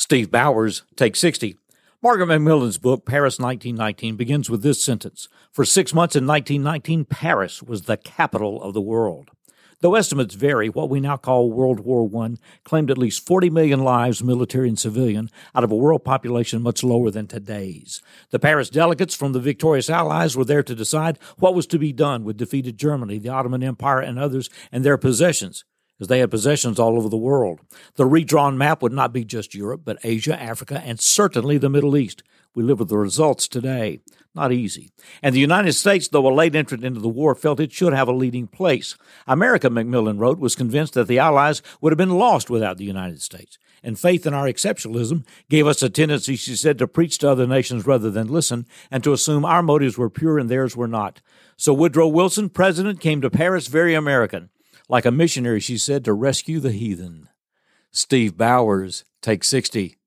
Steve Bowers, Take 60. Margaret MacMillan's book, Paris 1919, begins with this sentence For six months in 1919, Paris was the capital of the world. Though estimates vary, what we now call World War I claimed at least 40 million lives, military and civilian, out of a world population much lower than today's. The Paris delegates from the victorious Allies were there to decide what was to be done with defeated Germany, the Ottoman Empire, and others, and their possessions as they had possessions all over the world. The redrawn map would not be just Europe, but Asia, Africa, and certainly the Middle East. We live with the results today. Not easy. And the United States, though a late entrant into the war, felt it should have a leading place. America, MacMillan wrote, was convinced that the Allies would have been lost without the United States. And faith in our exceptionalism gave us a tendency, she said, to preach to other nations rather than listen, and to assume our motives were pure and theirs were not. So Woodrow Wilson, president, came to Paris very American like a missionary, she said, to rescue the heathen. Steve Bowers, take 60.